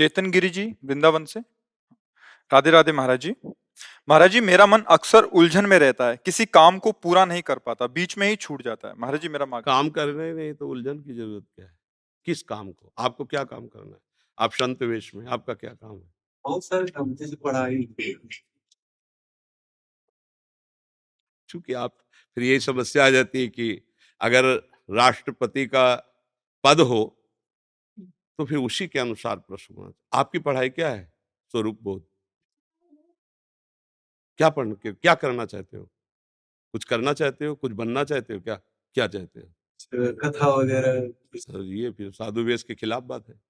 चेतन गिरी जी वृंदावन से। राधे राधे महाराज जी। महाराज जी मेरा मन अक्सर उलझन में रहता है किसी काम को पूरा नहीं कर पाता बीच में ही छूट जाता है। महाराज जी मेरा मार्ग। काम कर रहे नहीं तो उलझन की ज़रूरत क्या है? किस काम को? आपको क्या काम करना है? आप संत वेश में आपका क्या काम है? बहुत सारे पढ़ाई। चूँकि आप फिर यही समस्या आ जाती है कि अगर राष्ट्रपति का पद हो तो फिर उसी के अनुसार प्रश्न आपकी पढ़ाई क्या है? स्वरूप बोध। क्या पढ़ क्या करना चाहते हो? कुछ करना चाहते हो? कुछ बनना चाहते हो क्या? क्या चाहते हो? कथा वगैरह ये फिर साधु वेश के खिलाफ बात है।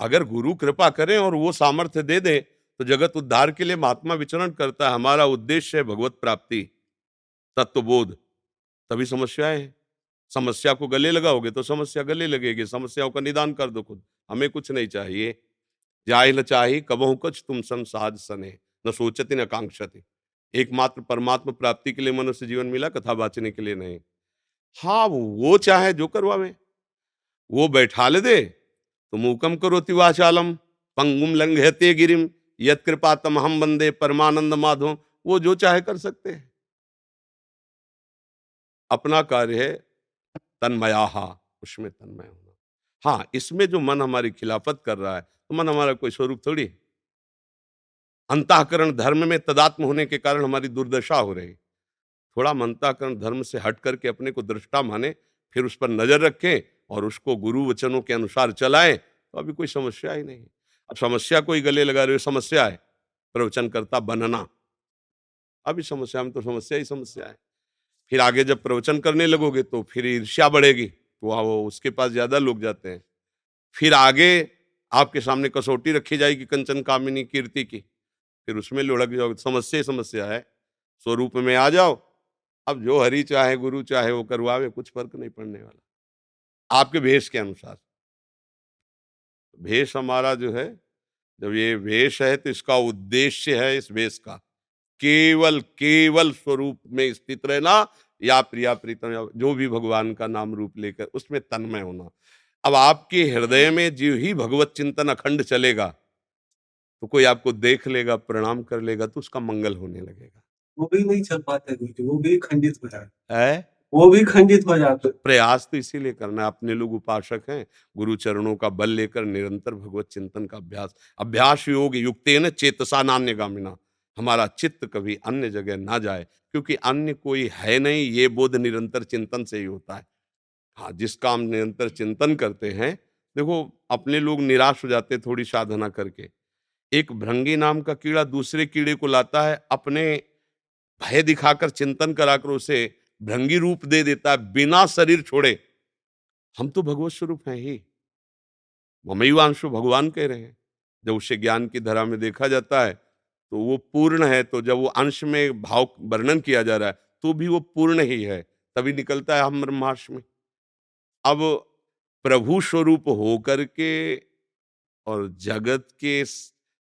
अगर गुरु कृपा करें और वो सामर्थ्य दे दे तो जगत उद्धार के लिए महात्मा विचरण करता है। हमारा उद्देश्य है भगवत प्राप्ति तत्वबोध। तभी समस्याएँ हैं। समस्या को गले लगाओगे तो समस्या गले लगेगी, समस्याओं का निदान कर दो खुद। हमें कुछ नहीं चाहिए। जाहिल चाही, कबहू कुछ तुम संसाद सने, न सोचते न कांक्षती। एकमात्र परमात्मा प्राप्ति के लिए मनुष्य जीवन मिला, कथा बाचने के लिए नहीं। हाँ वो चाहे जो करवावे। वो बैठा ले दे। तो मूकम करो तिवाचालम पंगुम लंघते गिरिम। यत कृपा तम हम बंदे परमानंद माधो वो जो चाहे कर सकते हैं। अपना कार्य है तन्मयाहा, उसमें तन्मय होना। हाँ इसमें जो मन हमारी खिलाफत कर रहा है तो मन हमारा कोई स्वरूप थोड़ी है। अंतःकरण धर्म में तदात्म होने के कारण हमारी दुर्दशा हो रही। थोड़ा हम अंतःकरण धर्म से हट करके अपने को दृष्टा माने, फिर उस पर नज़र रखें और उसको गुरु वचनों के अनुसार चलाएँ तो अभी कोई समस्या ही नहीं अब समस्या कोई गले लगा रहे हो, समस्या है। प्रवचन करता बनना। अभी समस्या में तो समस्या ही समस्या है। फिर आगे जब प्रवचन करने लगोगे तो फिर ईर्ष्या बढ़ेगी। वहाँ, वो उसके पास ज़्यादा लोग जाते हैं। फिर आगे आपके सामने कसौटी रखी जाएगी कंचन कामिनी कीर्ति की। फिर उसमें लुढ़क जाओगे। समस्या ही समस्या है। स्वरूप में आ जाओ। अब जो हरि चाहे, गुरु चाहे, वो करवावे, कुछ फ़र्क नहीं पड़ने वाला। आपके भेष के अनुसार। भेष हमारा जो है, जब ये वेश है तो इसका उद्देश्य है इस वेश का। केवल केवल स्वरूप में स्थित रहना या प्रिया प्रीतम या जो भी भगवान का नाम रूप लेकर उसमें तन्मय होना। अब आपके हृदय में जो ही भगवत चिंतन अखंड चलेगा तो कोई आपको देख लेगा प्रणाम कर लेगा तो उसका मंगल होने लगेगा। वो भी नहीं चल पाते वो भी खंडित हो जाते है। वो भी खंडित हो जाते प्रयास तो इसीलिए करना है अपने लोग उपासक हैं गुरु चरणों का बल लेकर निरंतर भगवत चिंतन का अभ्यास। अभ्यास योग युक्ते न चेतसा नान्य गामिना हमारा चित्त कभी अन्य जगह ना जाए, क्योंकि अन्य कोई है नहीं, ये बोध निरंतर चिंतन से ही होता है। हाँ जिसका हम निरंतर चिंतन करते हैं, देखो, अपने लोग निराश हो जाते थोड़ी साधना करके। एक भ्रंगी नाम का कीड़ा दूसरे कीड़े को लाता है, अपने भय दिखाकर चिंतन कराकर उसे भ्रंगी रूप दे देता है, बिना शरीर छोड़े। हम तो भगवत स्वरूप हैं ही। ममयुवांशु भगवान कह रहे हैं। जब उसे ज्ञान की धरा में देखा जाता है तो वो पूर्ण है तो जब वो अंश में भाव वर्णन किया जा रहा है तो भी वो पूर्ण ही है। तभी निकलता है हम ब्रह्माश में। अब प्रभु स्वरूप होकर के और जगत के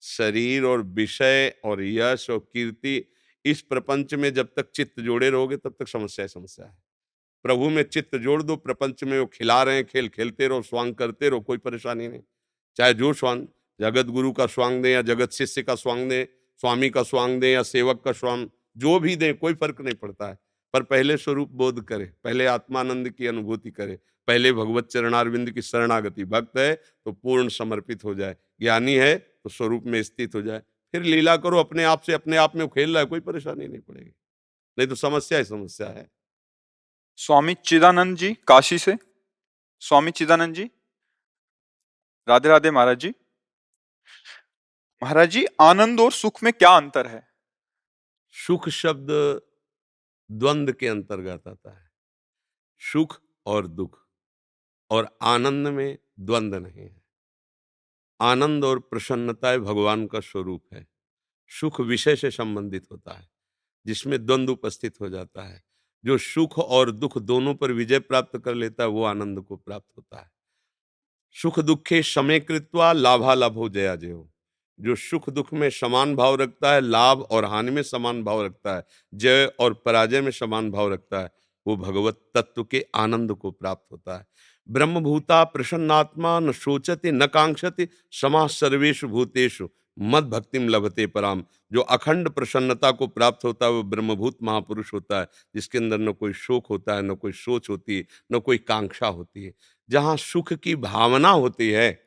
शरीर और विषय और यश और कीर्ति इस प्रपंच में जब तक चित्त जोड़े रहोगे, तब तक समस्या ही समस्या है। प्रभु में चित्त जोड़ दो, प्रपंच में वो खिला रहे हैं, खेल खेलते रहो, स्वांग करते रहो, कोई परेशानी नहीं। चाहे जो स्वांग, जगत गुरु का स्वांग दें या जगत शिष्य का स्वांग दें स्वामी का स्वांग दें या सेवक का स्वांग, जो भी दें, कोई फ़र्क नहीं पड़ता है। पर पहले स्वरूप बोध करे, पहले आत्मानंद की अनुभूति करे, पहले भगवत चरणारविंद की शरणागति, भक्त है तो पूर्ण समर्पित हो जाए। ज्ञानी है तो स्वरूप में स्थित हो जाए। फिर लीला करो, अपने आप से अपने आप में खेल रहा है कोई परेशानी नहीं पड़ेगी। नहीं तो समस्या ही समस्या है। स्वामी चिदानंद जी, काशी से? स्वामी चिदानंद जी? राधे राधे महाराज जी। महाराज जी, आनंद और सुख में क्या अंतर है? सुख शब्द द्वंद के अंतर्गत आता है। सुख और दुख, और आनंद में द्वंद नहीं है। आनंद और प्रसन्नता भगवान का स्वरूप है। सुख विषय से संबंधित होता है, जिसमें द्वंद्व उपस्थित हो जाता है। जो सुख और दुख दोनों पर विजय प्राप्त कर लेता है, वो आनंद को प्राप्त होता है। सुख दुखे समय कृत्वा लाभा लाभो जया जयो। जो सुख दुख में समान भाव रखता है, लाभ और हानि में समान भाव रखता है, जय और पराजय में समान भाव रखता है, वो भगवत तत्व के आनंद को प्राप्त होता है। ब्रह्मभूता प्रसन्नात्मा न सोचते न कांक्षते, समा सर्वेशु भूतेषु मद भक्तिम लभते पराम। जो अखंड प्रसन्नता को प्राप्त होता है, वो ब्रह्मभूत महापुरुष होता है, जिसके अंदर न कोई शोक होता है, न कोई सोच होती है, न कोई कांक्षा होती है। जहाँ सुख की भावना होती है,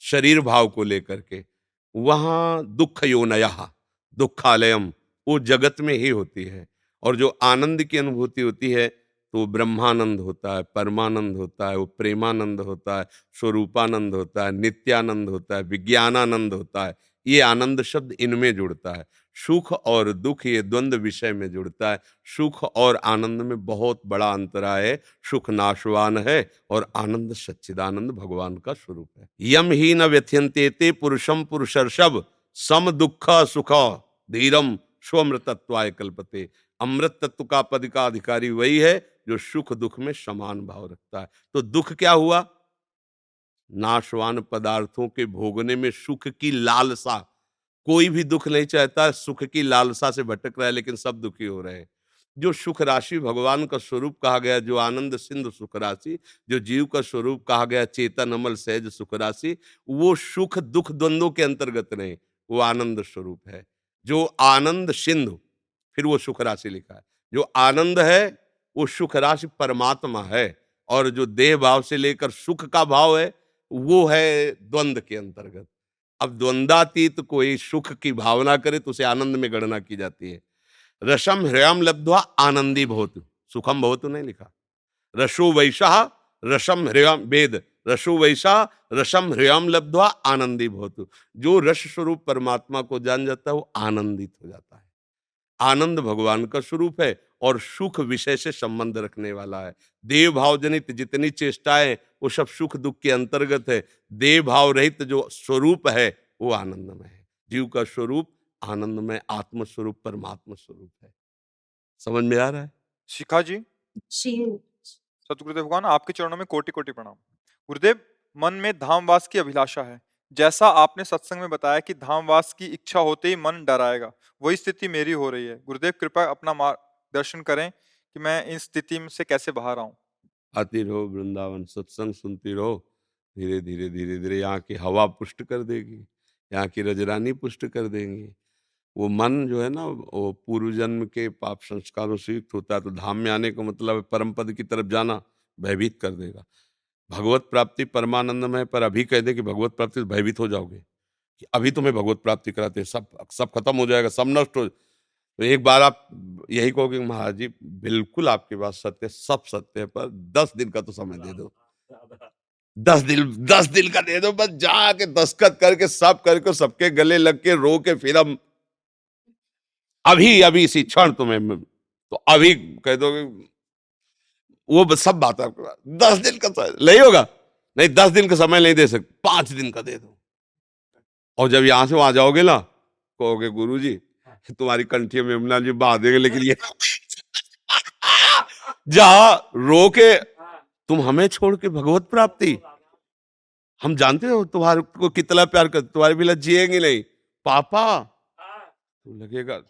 शरीर भाव को लेकर के वहाँ दुख योनया दुखालयम वो जगत में ही होती है। और जो आनंद की अनुभूति होती है तो वो ब्रह्मानंद होता है, परमानंद होता है, वो प्रेमानंद होता है, स्वरूपानंद होता है, नित्यानंद होता है, विज्ञानानंद होता है। ये आनंद शब्द इनमें जुड़ता है। सुख और दुख ये द्वंद विषय में जुड़ता है। सुख और आनंद में बहुत बड़ा अंतराय है सुख नाशवान है और आनंद सच्चिदानंद भगवान का स्वरूप है। यम ही न व्यथ्यंते पुरुषम पुरुषर्षभ, सम दुख सुख धीरम स्वमृतत्वाय कल्पते। अमृत तत्व का पद का अधिकारी वही है जो सुख दुख में समान भाव रखता है। तो दुख क्या हुआ? नाशवान पदार्थों के भोगने में सुख की लालसा कोई भी दुख नहीं चाहता, सुख की लालसा से भटक रहा है, लेकिन सब दुखी हो रहे हैं। जो सुख राशि भगवान का स्वरूप कहा गया, जो आनंद सिंधु सुख राशि, जो जीव का स्वरूप कहा गया, चेतन अमल सहज सुख राशि, वो सुख दुख द्वंद्वों के अंतर्गत नहीं, वो आनंद स्वरूप है। जो आनंद सिंधु, फिर वो सुख राशि लिखा है। जो आनंद है, वो सुख राशि परमात्मा है, और जो देह भाव से लेकर सुख का भाव है, वो है द्वंद्व के अंतर्गत। अब द्वंद्वातीत कोई सुख की भावना करे तो उसे आनंद में गणना की जाती है। रसम हृयम लब्ध्वा आनंदी बहुत सुखम बहुत नहीं लिखा। रसो वैशा रसम हृयम वेद। रसो वैशा रसम हृयम लब्ध्वा आनंदी बहुत जो रस स्वरूप परमात्मा को जान जाता है, वो आनंदित हो जाता है। आनंद भगवान का स्वरूप है और सुख विषय से संबंध रखने वाला है। देव भाव जनित जितनी चेष्टाएँ वो सब सुख दुख के अंतर्गत है। देव भाव रहित जो स्वरूप है वो आनंदमय है। जीव का स्वरूप आनंदमय आत्म स्वरूप परमात्मा स्वरूप है। समझ में आ रहा है? शिखा जी? सतगुरुदेव भगवान आपके चरणों में कोटि कोटि प्रणाम। गुरुदेव मन में धामवास की अभिलाषा है। जैसा आपने सत्संग में बताया कि धामवास की इच्छा होते ही मन डराएगा, वही स्थिति मेरी हो रही है। गुरुदेव कृपया अपना दर्शन करें कि मैं इन स्थिति से कैसे बाहर आऊँ। आती रहो वृंदावन, सत्संग सुनती रहो, धीरे धीरे धीरे धीरे यहाँ की हवा पुष्ट कर देगी, यहाँ की रजरानी पुष्ट कर देंगे। वो मन जो है ना, वो पूर्व जन्म के पाप संस्कारों से युक्त होता है तो धाम में आने का मतलब परम पद की तरफ़ जाना, भयभीत कर देगा। भगवत प्राप्ति परमानंद में पर अभी कह दे कि भगवत प्राप्ति भयभीत हो जाओगे, कि अभी तुम्हें भगवत प्राप्ति कराते सब सब खत्म हो जाएगा, सब नष्ट हो तो एक बार आप यही कहोगे महाराज जी, बिल्कुल आपकी बात सत्य सब सत्य है, पर दस दिन का तो समय दे दो। दस दिन दस दिन का दे दो, बस जाके दस्खत करके, सब करके, सबके गले लग के, रो के, फिर हम अभी अभी इसी क्षण तुम्हें तो अभी कह दोगे वो सब बात आपके दस दिन का नहीं होगा। नहीं दस दिन का समय नहीं दे सकते। पाँच दिन का दे दो। और जब यहाँ से वहाँ जाओगे ना कहोगे गुरु जी तुम्हारी कंठी में यमुना जी बहा देंगे लेकिन ये जहा रो के तुम हमें छोड़ के भगवत प्राप्ति। हम जानते हो तुम्हारे को कितना प्यार कर तुम्हारे बिना जिएँगे नहीं। पापा तो लगेगा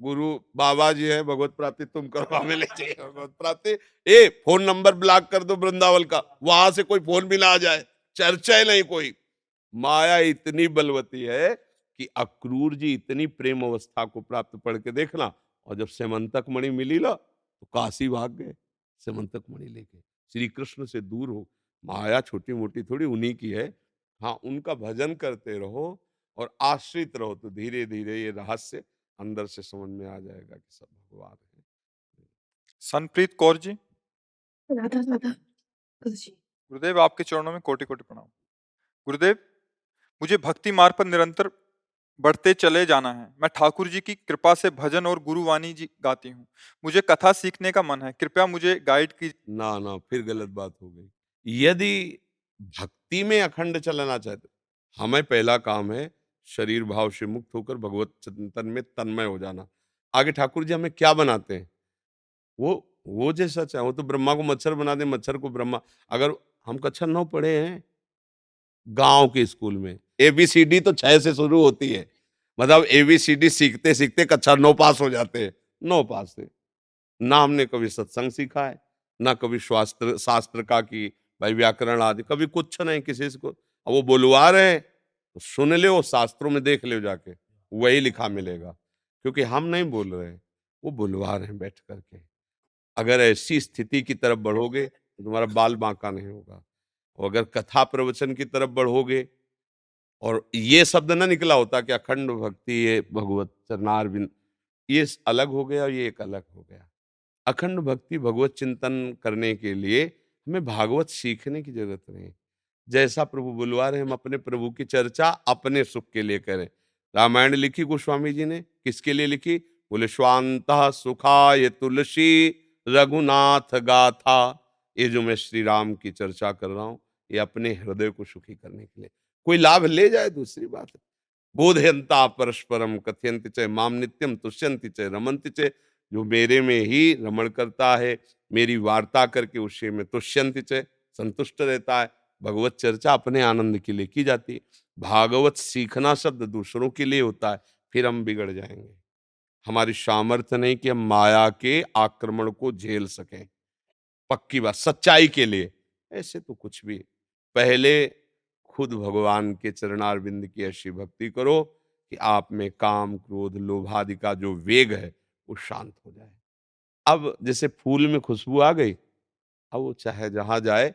गुरु बाबा जी है भगवत प्राप्ति तुम करो हमें ले चाहिए भगवत प्राप्ति। ए फ़ोन नंबर ब्लॉक कर दो वृंदावन का वहाँ से कोई फ़ोन भी ना आ जाए चर्चा ही नहीं कोई। माया इतनी बलवती है कि अक्रूर जी इतनी प्रेम अवस्था को प्राप्त पढ़ के देखना और जब सेमंतक मणि मिली ना तो काशी भाग गए सेमंतक मणि लेके। श्री कृष्ण से दूर हो माया छोटी मोटी थोड़ी उन्हीं की है। हाँ उनका भजन करते रहो और आश्रित रहो तो धीरे धीरे ये रहस्य अंदर से समझ में आ जाएगा कि सब भगवान है। सनप्रीत कौर जी? राधा राधा जी। गुरुदेव आपके चरणों में कोटि कोटि प्रणाम। गुरुदेव मुझे भक्ति मार्ग पर निरंतर बढ़ते चले जाना है। मैं ठाकुर जी की कृपा से भजन और गुरुवाणी जी गाती हूँ। मुझे कथा सीखने का मन है। कृपया मुझे गाइड की ना ना फिर गलत बात हो गई। यदि भक्ति में अखंड चलना चाहते हमें पहला काम है शरीर भाव से मुक्त होकर भगवत चिंतन में तन्मय हो जाना। आगे ठाकुर जी हमें क्या बनाते हैं? वो वो जैसा चाहे वो तो ब्रह्मा को मच्छर बना दे, मच्छर को ब्रह्मा। अगर हम कक्षा नौ पढ़े हैं, गाँव के स्कूल में एबीसीडी तो छह से शुरू होती है। मतलब ए बी सी डी सीखते सीखते कक्षा नौ पास हो जाते हैं। नौ पास से ना हमने कभी सत्संग सीखा है, ना कभी शास्त्र शास्त्र का की भाई व्याकरण आदि, कभी कुछ नहीं, किसी को। वो बोलवा रहे हैं। तो सुन ले शास्त्रों में देख ले जाके, वही लिखा मिलेगा। क्योंकि हम नहीं बोल रहे, वो बुलवा रहे हैं बैठ करके अगर ऐसी स्थिति की तरफ़ बढ़ोगे तो तुम्हारा बाल बांका नहीं होगा। और अगर कथा प्रवचन की तरफ़ बढ़ोगे, और ये शब्द ना निकला होता कि अखंड भक्ति, ये भगवत चरणारविंद ये अलग हो गया और ये एक अलग हो गया। अखंड भक्ति, भगवत चिंतन करने के लिए हमें भागवत सीखने की ज़रूरत नहीं। जैसा प्रभु बुलवा रहे हम अपने प्रभु की चर्चा अपने सुख के लिए करें। रामायण लिखी गोस्वामी जी ने? किसके लिए लिखी? बोले, स्वांत सुखाय तुलसी रघुनाथ गाथा। ये जो मैं श्री राम की चर्चा कर रहा हूँ, ये अपने हृदय को सुखी करने के लिए। कोई लाभ ले जाए, दूसरी बात है। बोधयंता परस्परम कथयंत चे माम नित्यम तुष्यंति चे रमंति चे। जो मेरे में ही रमण करता है, मेरी वार्ता करके उससे में तुष्यंति चे, संतुष्ट रहता है। भगवत चर्चा अपने आनंद के लिए की जाती है। भागवत सीखना शब्द दूसरों के लिए होता है, फिर हम बिगड़ जाएँगे। हमारी सामर्थ्य नहीं कि हम माया के आक्रमण को झेल सकें। पक्की बात, सच्चाई के लिए, ऐसे तो कुछ भी। पहले खुद भगवान के चरणारविंद की ऐसी भक्ति करो कि आप में काम, क्रोध, लोभादि का जो वेग है, वो शांत हो जाए। अब जैसे फूल में खुशबू आ गई, अब वो चाहे जहाँ जाए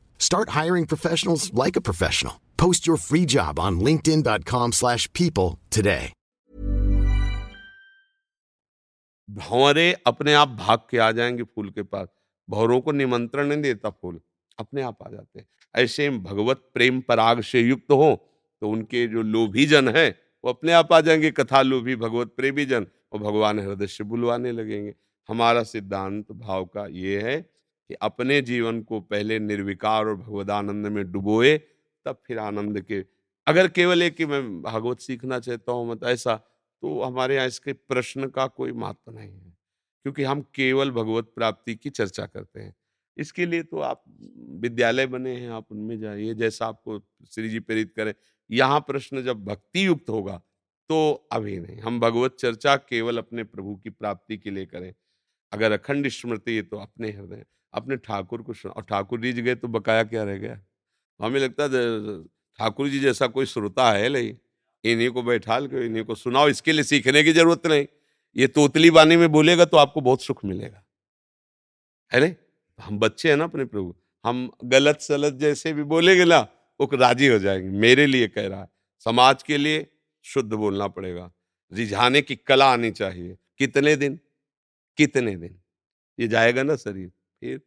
Start hiring professionals like a professional. Post your free job on linkedin.com/people today. भंवरे अपने आप भाग के आ जाएँगे फूल के पास भौरों को निमंत्रण नहीं देता फूल अपने आप आ जाते हैं ऐसे भगवत प्रेम पराग से युक्त हो तो उनके जो लोभी जन है, वो अपने आप आ जाएँगे कथा लोभी भगवत प्रेमी जन, और भगवान हृदय से बुलवाने लगेंगे हमारा सिद्धांत भाव का ये है कि अपने जीवन को पहले निर्विकार और भगवदानंद में डुबोए, तब फिर आनंद के। अगर केवल एक कि मैं भागवत सीखना चाहता हूँ, मत ऐसा तो हमारे यहाँ इसके प्रश्न का कोई महत्व नहीं है, क्योंकि हम केवल भगवत प्राप्ति की चर्चा करते हैं। इसके लिए तो आप विद्यालय बने हैं, आप उनमें जाइए, जैसा आपको श्री जी प्रेरित करें। यहाँ प्रश्न जब भक्ति युक्त होगा तो अभी नहीं। हम भगवत चर्चा केवल अपने प्रभु की प्राप्ति के लिए करें। अगर अखंड स्मृति तो अपने हृदय। अपने ठाकुर को सुना, और ठाकुर जी गए तो बकाया क्या रह गया? हमें लगता है ठाकुर जी जैसा कोई श्रोता है नहीं, इन्हीं को बैठा के, इन्हीं को सुनाओ, इसके लिए सीखने की ज़रूरत नहीं। ये तोतली बानी में बोलेगा तो आपको बहुत सुख मिलेगा। है नहीं? हम बच्चे हैं ना अपने प्रभु, हम गलत सलत जैसे भी बोलेंगे ना, वो राज़ी हो जाएँगे। मेरे लिए कह रहा है, समाज के लिए शुद्ध बोलना पड़ेगा। रिझाने की कला आनी चाहिए। कितने दिन? कितने दिन? ये जाएगा ना शरीर। फिर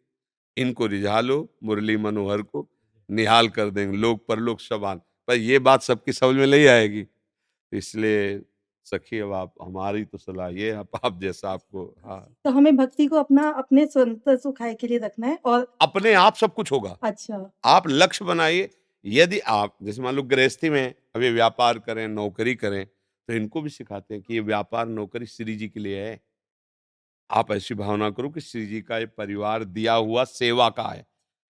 इनको रिझा लो मुरली मनोहर को निहाल कर देंगे। लोग परलोक सबान पर ये बात सबकी समझ में नहीं आएगी। इसलिए सखी अब आप हमारी तो सलाह ये है आप जैसा आपको हाँ। तो हमें भक्ति को अपना अपने स्वंत सुखाय के लिए रखना है और अपने आप सब कुछ होगा। अच्छा। आप लक्ष्य बनाइए यदि आप जैसे मान लो गृहस्थी में अभी व्यापार करें नौकरी करें तो इनको भी सिखाते हैं कि ये व्यापार नौकरी श्री जी के लिए है। आप ऐसी भावना करो कि श्री जी का ये परिवार दिया हुआ सेवा का है,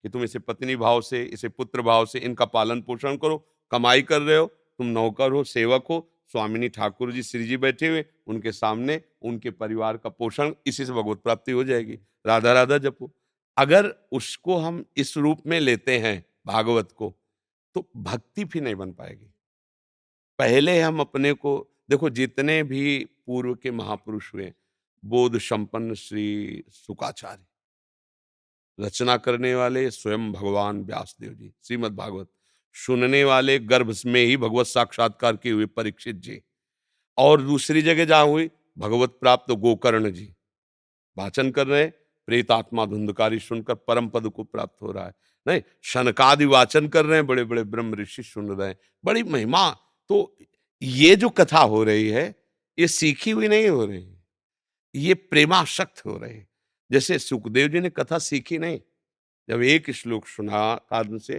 कि तुम इसे पत्नी भाव से, इसे पुत्र भाव से, इनका पालन पोषण करो, कमाई कर रहे हो, तुम नौकर हो, सेवक हो, स्वामिनी ठाकुर जी, श्री जी बैठे हुए, उनके सामने उनके परिवार का पोषण, इसी से भगवत प्राप्ति हो जाएगी। राधा राधा जपो। अगर उसको हम इस रूप में लेते हैं भागवत को तो भक्ति भी नहीं बन पाएगी। पहले हम अपने को, देखो जितने भी पूर्व के महापुरुष हुए बोध संपन्न श्री सुकाचार्य रचना करने वाले स्वयं भगवान व्यासदेव जी श्रीमद भागवत सुनने वाले गर्भ में ही भगवत साक्षात्कार किए हुए परीक्षित जी। और दूसरी जगह जहाँ हुई, भगवत प्राप्त गोकर्ण जी। वाचन कर रहे प्रेत आत्मा धुंधकारी सुनकर परम पद को प्राप्त हो रहा है। नहीं, शनकादि वाचन कर रहे हैं बड़े बड़े ब्रह्म ऋषि सुन रहे हैं। बड़ी महिमा। तो ये जो कथा हो रही है, ये सीखी हुई नहीं हो रही? ये प्रेमाशक्त हो रहे जैसे सुखदेव जी ने कथा सीखी नहीं। जब एक श्लोक सुना कारण से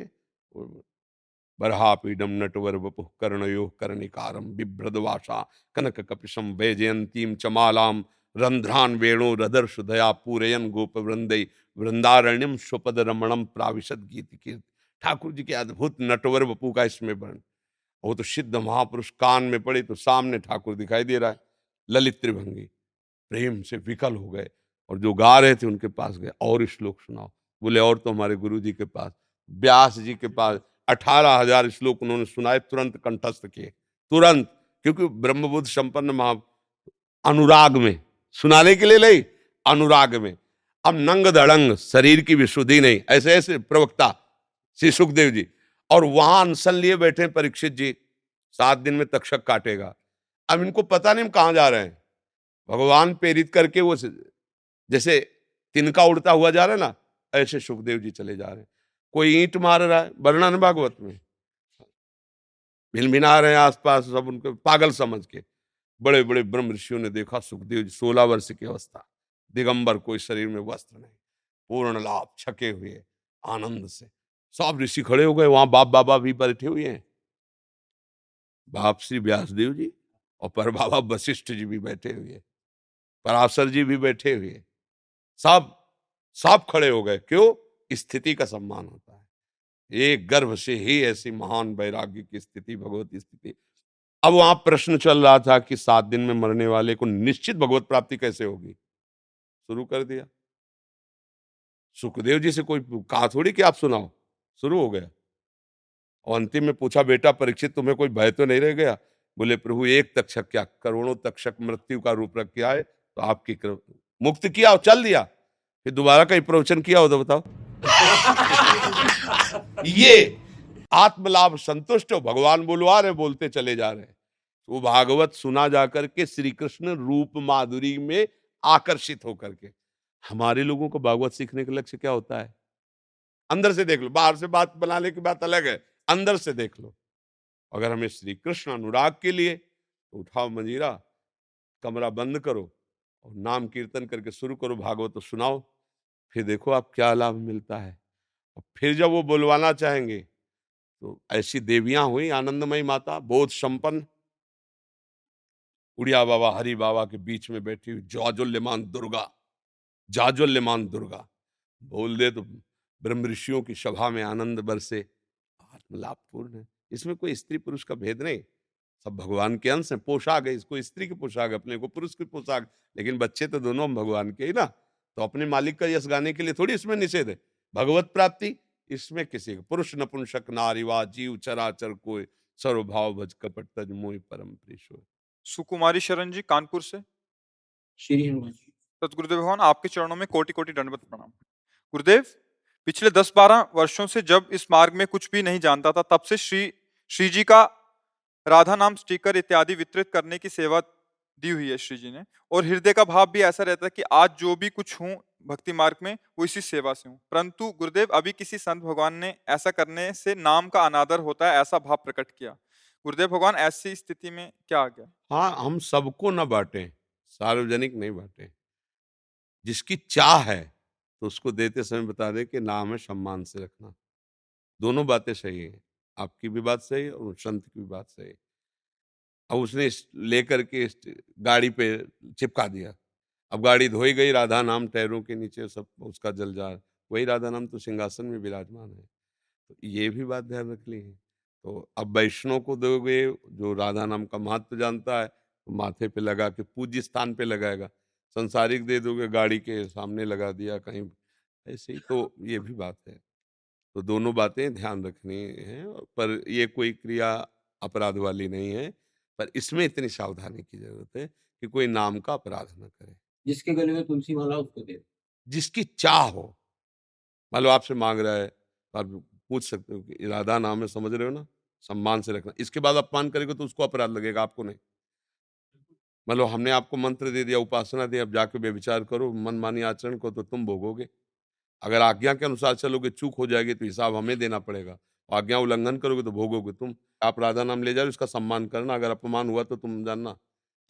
बरहापीडम नटवर वपु कर्णयो कर्णिकारम बिभ्रदवासा कनक कपिशम वैजयंतीम चमालाम रंध्रान वेणु रदर दया पूरयन गोप वृंदय वृंदारण्यम स्वपद रमणम प्राविशद गीत कीर्त ठाकुर जी के अद्भुत नटवर वपु का इसमें वर्ण वो तो सिद्ध महापुरुष कान में पड़े तो सामने ठाकुर दिखाई दे रहा है। ललित त्रिभंगी। प्रेम से विकल हो गए और जो गा रहे थे उनके पास गए। और श्लोक सुनाओ। बोले, और तो हमारे गुरु जी के पास, व्यास जी के पास अठारह हज़ार श्लोक उन्होंने सुनाए, तुरंत कंठस्थ किए। तुरंत, क्योंकि ब्रह्मबुद्ध संपन्न महा अनुराग में, सुनाने के लिए नहीं, अनुराग में। अब नंग दड़ंग, शरीर की विशुद्धि नहीं, ऐसे ऐसे प्रवक्ता, श्री सुखदेव जी। और वहाँ अनशन लिए बैठे परीक्षित जी, सात दिन में तक्षक काटेगा। अब इनको पता नहीं हम कहाँ जा रहे हैं। भगवान प्रेरित करके वो जैसे तिनका उड़ता हुआ जा रहा है ना, ऐसे सुखदेव जी चले जा रहे हैं। कोई ईंट मार रहा है, वर्णन भागवत में। भिन भिना रहे हैं आसपास सब उनको, पागल समझ के। बड़े बड़े ब्रह्म ऋषियों ने देखा, सुखदेव जी, सोलह वर्ष की अवस्था। दिगंबर कोई शरीर में वस्त्र नहीं, पूर्ण लाभ, छके हुए, आनंद से। सब ऋषि खड़े हो गए, वहाँ बाप बाबा भी बैठे हुए हैं। बाप श्री व्यासदेव जी और पर बाबा वशिष्ठ जी भी बैठे हुए पराशर जी भी बैठे हुए सब सब खड़े हो गए। क्यों? स्थिति का सम्मान होता है। एक गर्भ से ही ऐसी महान वैराग्य की स्थिति, भगवत स्थिति। अब वहाँ प्रश्न चल रहा था कि सात दिन में मरने वाले को निश्चित भगवत प्राप्ति कैसे होगी? शुरू कर दिया। सुखदेव जी से कोई कहा थोड़ी कि आप सुनाओ? शुरू हो गया। और अंतिम में पूछा, बेटा, परीक्षित तुम्हें कोई भय तो नहीं रह गया? बोले, प्रभु, एक तक्षक क्या करोड़ों तक्षक मृत्यु का रूप रख किया है तो आपकी मुक्त किया और चल दिया। फिर दोबारा कहीं प्रवचन किया हो तो बताओ। ये आत्मलाभ संतुष्ट हो, भगवान बुलवा रहे, बोलते चले जा रहे वो भागवत सुना जाकर के श्री कृष्ण रूप माधुरी में आकर्षित होकर के। हमारे लोगों को भागवत सीखने का लक्ष्य क्या होता है? अंदर से देख लो, बाहर से बात बनाने की बात अलग है, अंदर से देख लो। अगर हमें श्री कृष्ण अनुराग के लिए तो उठाओ मंजीरा, कमरा बंद करो। और नाम कीर्तन करके शुरू करो भागवत तो सुनाओ, फिर देखो आप क्या लाभ मिलता है। और फिर जब वो बुलवाना चाहेंगे तो ऐसी देवियाँ हुई, आनंदमयी माता, बोध संपन्न। उड़िया बाबा, हरि बाबा के बीच में बैठी हुई, जाजुल्यमान दुर्गा जाजुल्यमान दुर्गा। बोल दे तो ब्रह्म ऋषियों की सभा में आनंद बरसे। आत्मलाभ पूर्ण है। इसमें कोई स्त्री पुरुष का भेद नहीं। सब भगवान के अंश है पोशाक है इसको स्त्री की पोशाक अपने को पुरुष की पोशाक लेकिन बच्चे तो दोनों भगवान के ही ना। तो अपने मालिक का यश गाने के लिए थोड़ी इसमें निषेध है। भगवत प्राप्ति इसमें किसी का पुरुष नपुंसक नारीवा जीव चराचर को सर्वभाव भज कपट तज मोह परम प्रेशो सुकुमारी शरण जी कानपुर से। श्री गुरुदेव भगवान आपके चरणों में कोटि कोटि दंडवत प्रणाम। गुरुदेव पिछले दस बारह वर्षों से जब इस मार्ग में कुछ भी नहीं जानता था तब से श्री श्री जी का राधा नाम स्टिकर इत्यादि वितरित करने की सेवा दी हुई है श्री जी ने। और हृदय का भाव भी ऐसा रहता है कि आज जो भी कुछ हूँ भक्ति मार्ग में, वो इसी सेवा से हूँ। परंतु गुरुदेव, अभी किसी संत भगवान ने ऐसा करने से नाम का अनादर होता है, ऐसा भाव प्रकट किया। गुरुदेव भगवान, ऐसी स्थिति में क्या आ गया हाँ हम सबको न बांटे, सार्वजनिक नहीं बांटे। जिसकी चाह है तो उसको देते समय बता दे कि नाम है सम्मान से रखना। दोनों बातें सही है। आपकी भी बात सही और संत की भी बात सही अब उसने लेकर के गाड़ी पे चिपका दिया। अब गाड़ी धोई गई राधा नाम टैरों के नीचे सब उसका जल जा, वही राधा नाम तो सिंहासन में विराजमान है। तो ये भी बात ध्यान रख ली है। तो अब वैष्णव को दोगे, जो राधा नाम का महत्व जानता है तो माथे पे लगा के, पूज्य स्थान पे लगाएगा। संसारिक दे दोगे, गाड़ी के सामने लगा दिया कहीं, ऐसे ही तो ये भी बात है। तो दोनों बातें ध्यान रखनी है पर ये कोई क्रिया अपराध वाली नहीं है पर इसमें इतनी सावधानी की ज़रूरत है कि कोई नाम का अपराध न करे। जिसके गले में तुलसी माला उसको दे जिसकी चाह हो। मान लो आपसे मांग रहा है आप पूछ सकते हो कि इरादा नाम है समझ रहे हो ना? सम्मान से रखना। इसके बाद अपमान करेगा तो उसको अपराध लगेगा आपको नहीं। मतलब हमने आपको मंत्र दे दिया उपासना दी अब जाके बेविचार करो मनमानी आचरण को तो तुम भोगोगे। अगर आज्ञा के अनुसार चलोगे चूक हो जाएगी तो हिसाब हमें देना पड़ेगा। आज्ञा उल्लंघन करोगे तो भोगोगे तुम। आप राधा नाम ले जाओ इसका सम्मान करना। अगर अपमान हुआ तो तुम जानना।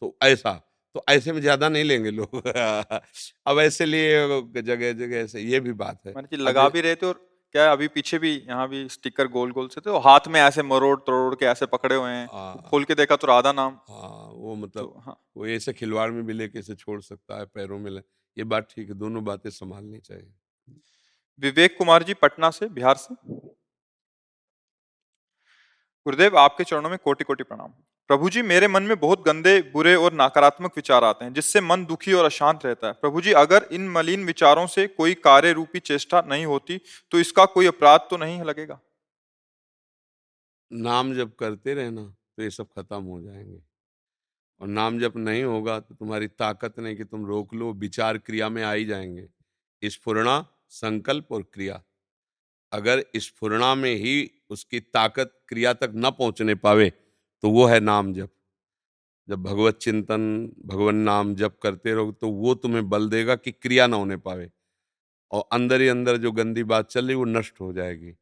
तो ऐसा तो ऐसे में ज़्यादा नहीं लेंगे लोग। अब ऐसे लिए जगह जगह ऐसे ये भी बात है। लगा भी रहे थे और क्या अभी पीछे भी यहाँ भी स्टिकर गोल गोल से थे हाथ में ऐसे मरोड़ तरोड़ के ऐसे पकड़े हुए हैं। हाँ। खोल के देखा तो राधा नाम। हाँ वो मतलब तो, हाँ। वो ऐसे खिलवाड़ में भी लेके ऐसे छोड़ सकता है पैरों में ले। ये बात ठीक है दोनों बातें संभालनी चाहिए। विवेक कुमार जी पटना से, बिहार से। गुरुदेव, आपके चरणों में कोटि कोटि प्रणाम। प्रभु जी, मेरे मन में बहुत गंदे, बुरे और नकारात्मक विचार आते हैं, जिससे मन दुखी और अशांत रहता है। प्रभु जी, अगर इन मलिन विचारों से कोई कार्य रूपी चेष्टा नहीं होती तो इसका कोई अपराध तो नहीं लगेगा? नाम जब करते रहना तो ये सब खत्म हो जाएँगे। और नाम जब नहीं होगा तो तुम्हारी ताकत नहीं कि तुम रोक लो, विचार क्रिया में आ ही जाएँगे। स्फुरना संकल्प और क्रिया। अगर इस स्फुरना में ही उसकी ताकत क्रिया तक न पहुँचने पावे तो वो है नाम जप। जब भगवत चिंतन, भगवान नाम जप करते रहो तो वो तुम्हें बल देगा कि क्रिया ना होने पावे। और अंदर ही अंदर जो गंदी बात चल रही, वो नष्ट हो जाएगी।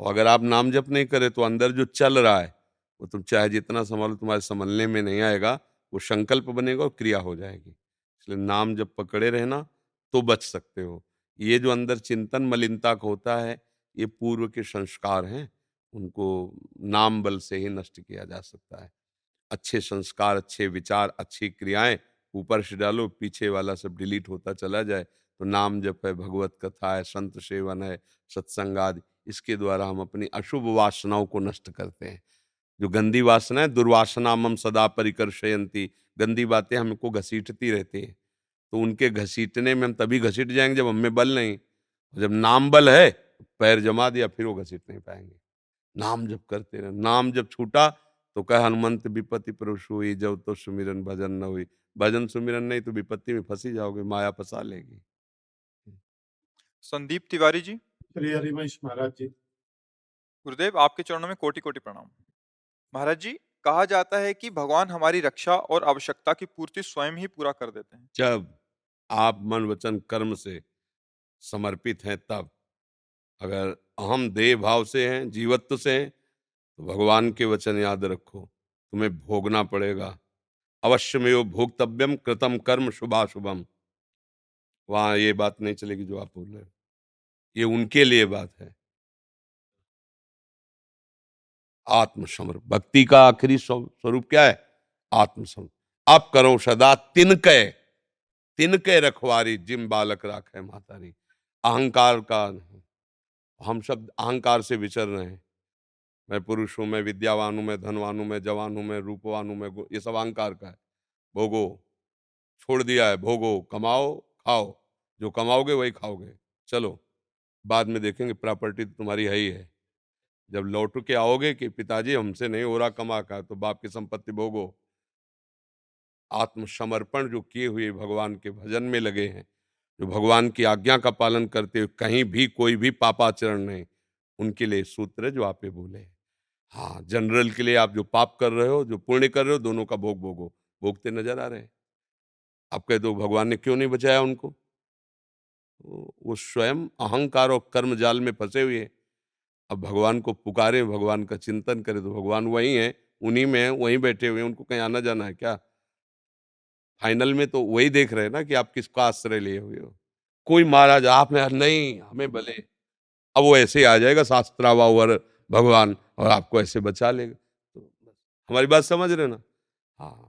और अगर आप नाम जप नहीं करें तो अंदर जो चल रहा है, वो तुम चाहे जितना संभालो, तुम्हारे संभलने में नहीं आएगा, वो संकल्प बनेगा और क्रिया हो जाएगी। इसलिए नाम जब पकड़े रहना तो बच सकते हो। ये जो अंदर चिंतन मलिनता का होता है, ये पूर्व के संस्कार हैं, उनको नाम बल से ही नष्ट किया जा सकता है। अच्छे संस्कार, अच्छे विचार, अच्छी क्रियाएँ ऊपर से डालो, पीछे वाला सब डिलीट होता चला जाए तो नाम जप है, भगवत कथा है, संत सेवन है, सत्संग आदि, इसके द्वारा हम अपनी अशुभ वासनाओं को नष्ट करते हैं। जो गंदी वासना है दुर्वासना मम सदा परिकर्षयंती गंदी बातें हमको घसीटती रहती है। तो उनके घसीटने में हम तभी घसीट जाएँगे जब हमें बल नहीं। जब नाम बल है पैर जमा दिया फिर वो घसीट नहीं पाएँगे। नाम जब करते रहे नाम जब छूटा तो कह हनुमंत विपत्ति पुरुष हुई जब तो सुमिरन भजन न हुई। भजन सुमिरन नहीं तो विपत्ति में फंसी जाओगे माया फंसा लेगी। संदीप तिवारी जी। श्री हरिवंश महाराज जी। गुरुदेव आपके चरणों में कोटि कोटि प्रणाम। महाराज जी कहा जाता है कि भगवान हमारी रक्षा और आवश्यकता की पूर्ति स्वयं ही पूरा कर देते हैं। जब आप मन वचन कर्म से समर्पित हैं, तब अगर अहम देह भाव से हैं, जीवत्व से हैं तो भगवान के वचन याद रखो, तुम्हें भोगना पड़ेगा। अवश्य में वो भोगतव्यम कृतम कर्म शुभाशुभम। वहाँ ये बात नहीं चलेगी जो आप बोल रहे हो। ये उनके लिए बात है। आत्मसमर्प भक्ति का आखिरी स्वरूप क्या है? आत्मसमर्प आप करो सदा तिनके तिनके रखवारी, जिम बालक राखे मातारी। अहंकार का नहीं। हम सब अहंकार से विचर रहे हैं। मैं पुरुष हूँ, मैं विद्यावान हूँ, मैं धनवान हूँ, मैं जवान हूँ, मैं रूपवान हूँ, मैं ये सब अहंकार का है। भोगो, छोड़ दिया है, भोगो, कमाओ, खाओ। जो कमाओगे वही खाओगे। चलो, बाद में देखेंगे, प्रॉपर्टी तो तुम्हारी है ही है। जब लौट के आओगे कि, पिताजी, हमसे नहीं हो रहा कमा का तो बाप की संपत्ति भोगो। आत्मसमर्पण जो किए हुए भगवान के भजन में लगे हैं, जो भगवान की आज्ञा का पालन करते हुए कहीं भी कोई भी पापाचरण नहीं, उनके लिए सूत्र जो आप बोले हाँ। जनरल के लिए आप जो पाप कर रहे हो, जो पुण्य कर रहे हो, दोनों का भोग भोगो, भोगते नज़र आ रहे हैं। आप कह दो, भगवान ने क्यों नहीं बचाया उनको? वो स्वयं अहंकार और कर्म जाल में फंसे हुए अब भगवान को पुकारे, भगवान का चिंतन करे तो भगवान वही है, उन्हीं में है, वहीं बैठे हुए हैं, उनको कहीं आना जाना है क्या? फाइनल में तो वही देख रहे हैं ना कि आप किसका आश्रय लिए हुए हो? कोई महाराज, आप में नहीं, हमें भले। अब वो ऐसे ही आ जाएगा शास्त्रावर भगवान, और आपको ऐसे बचा लेगा। तो हमारी बात समझ रहे ना? हाँ।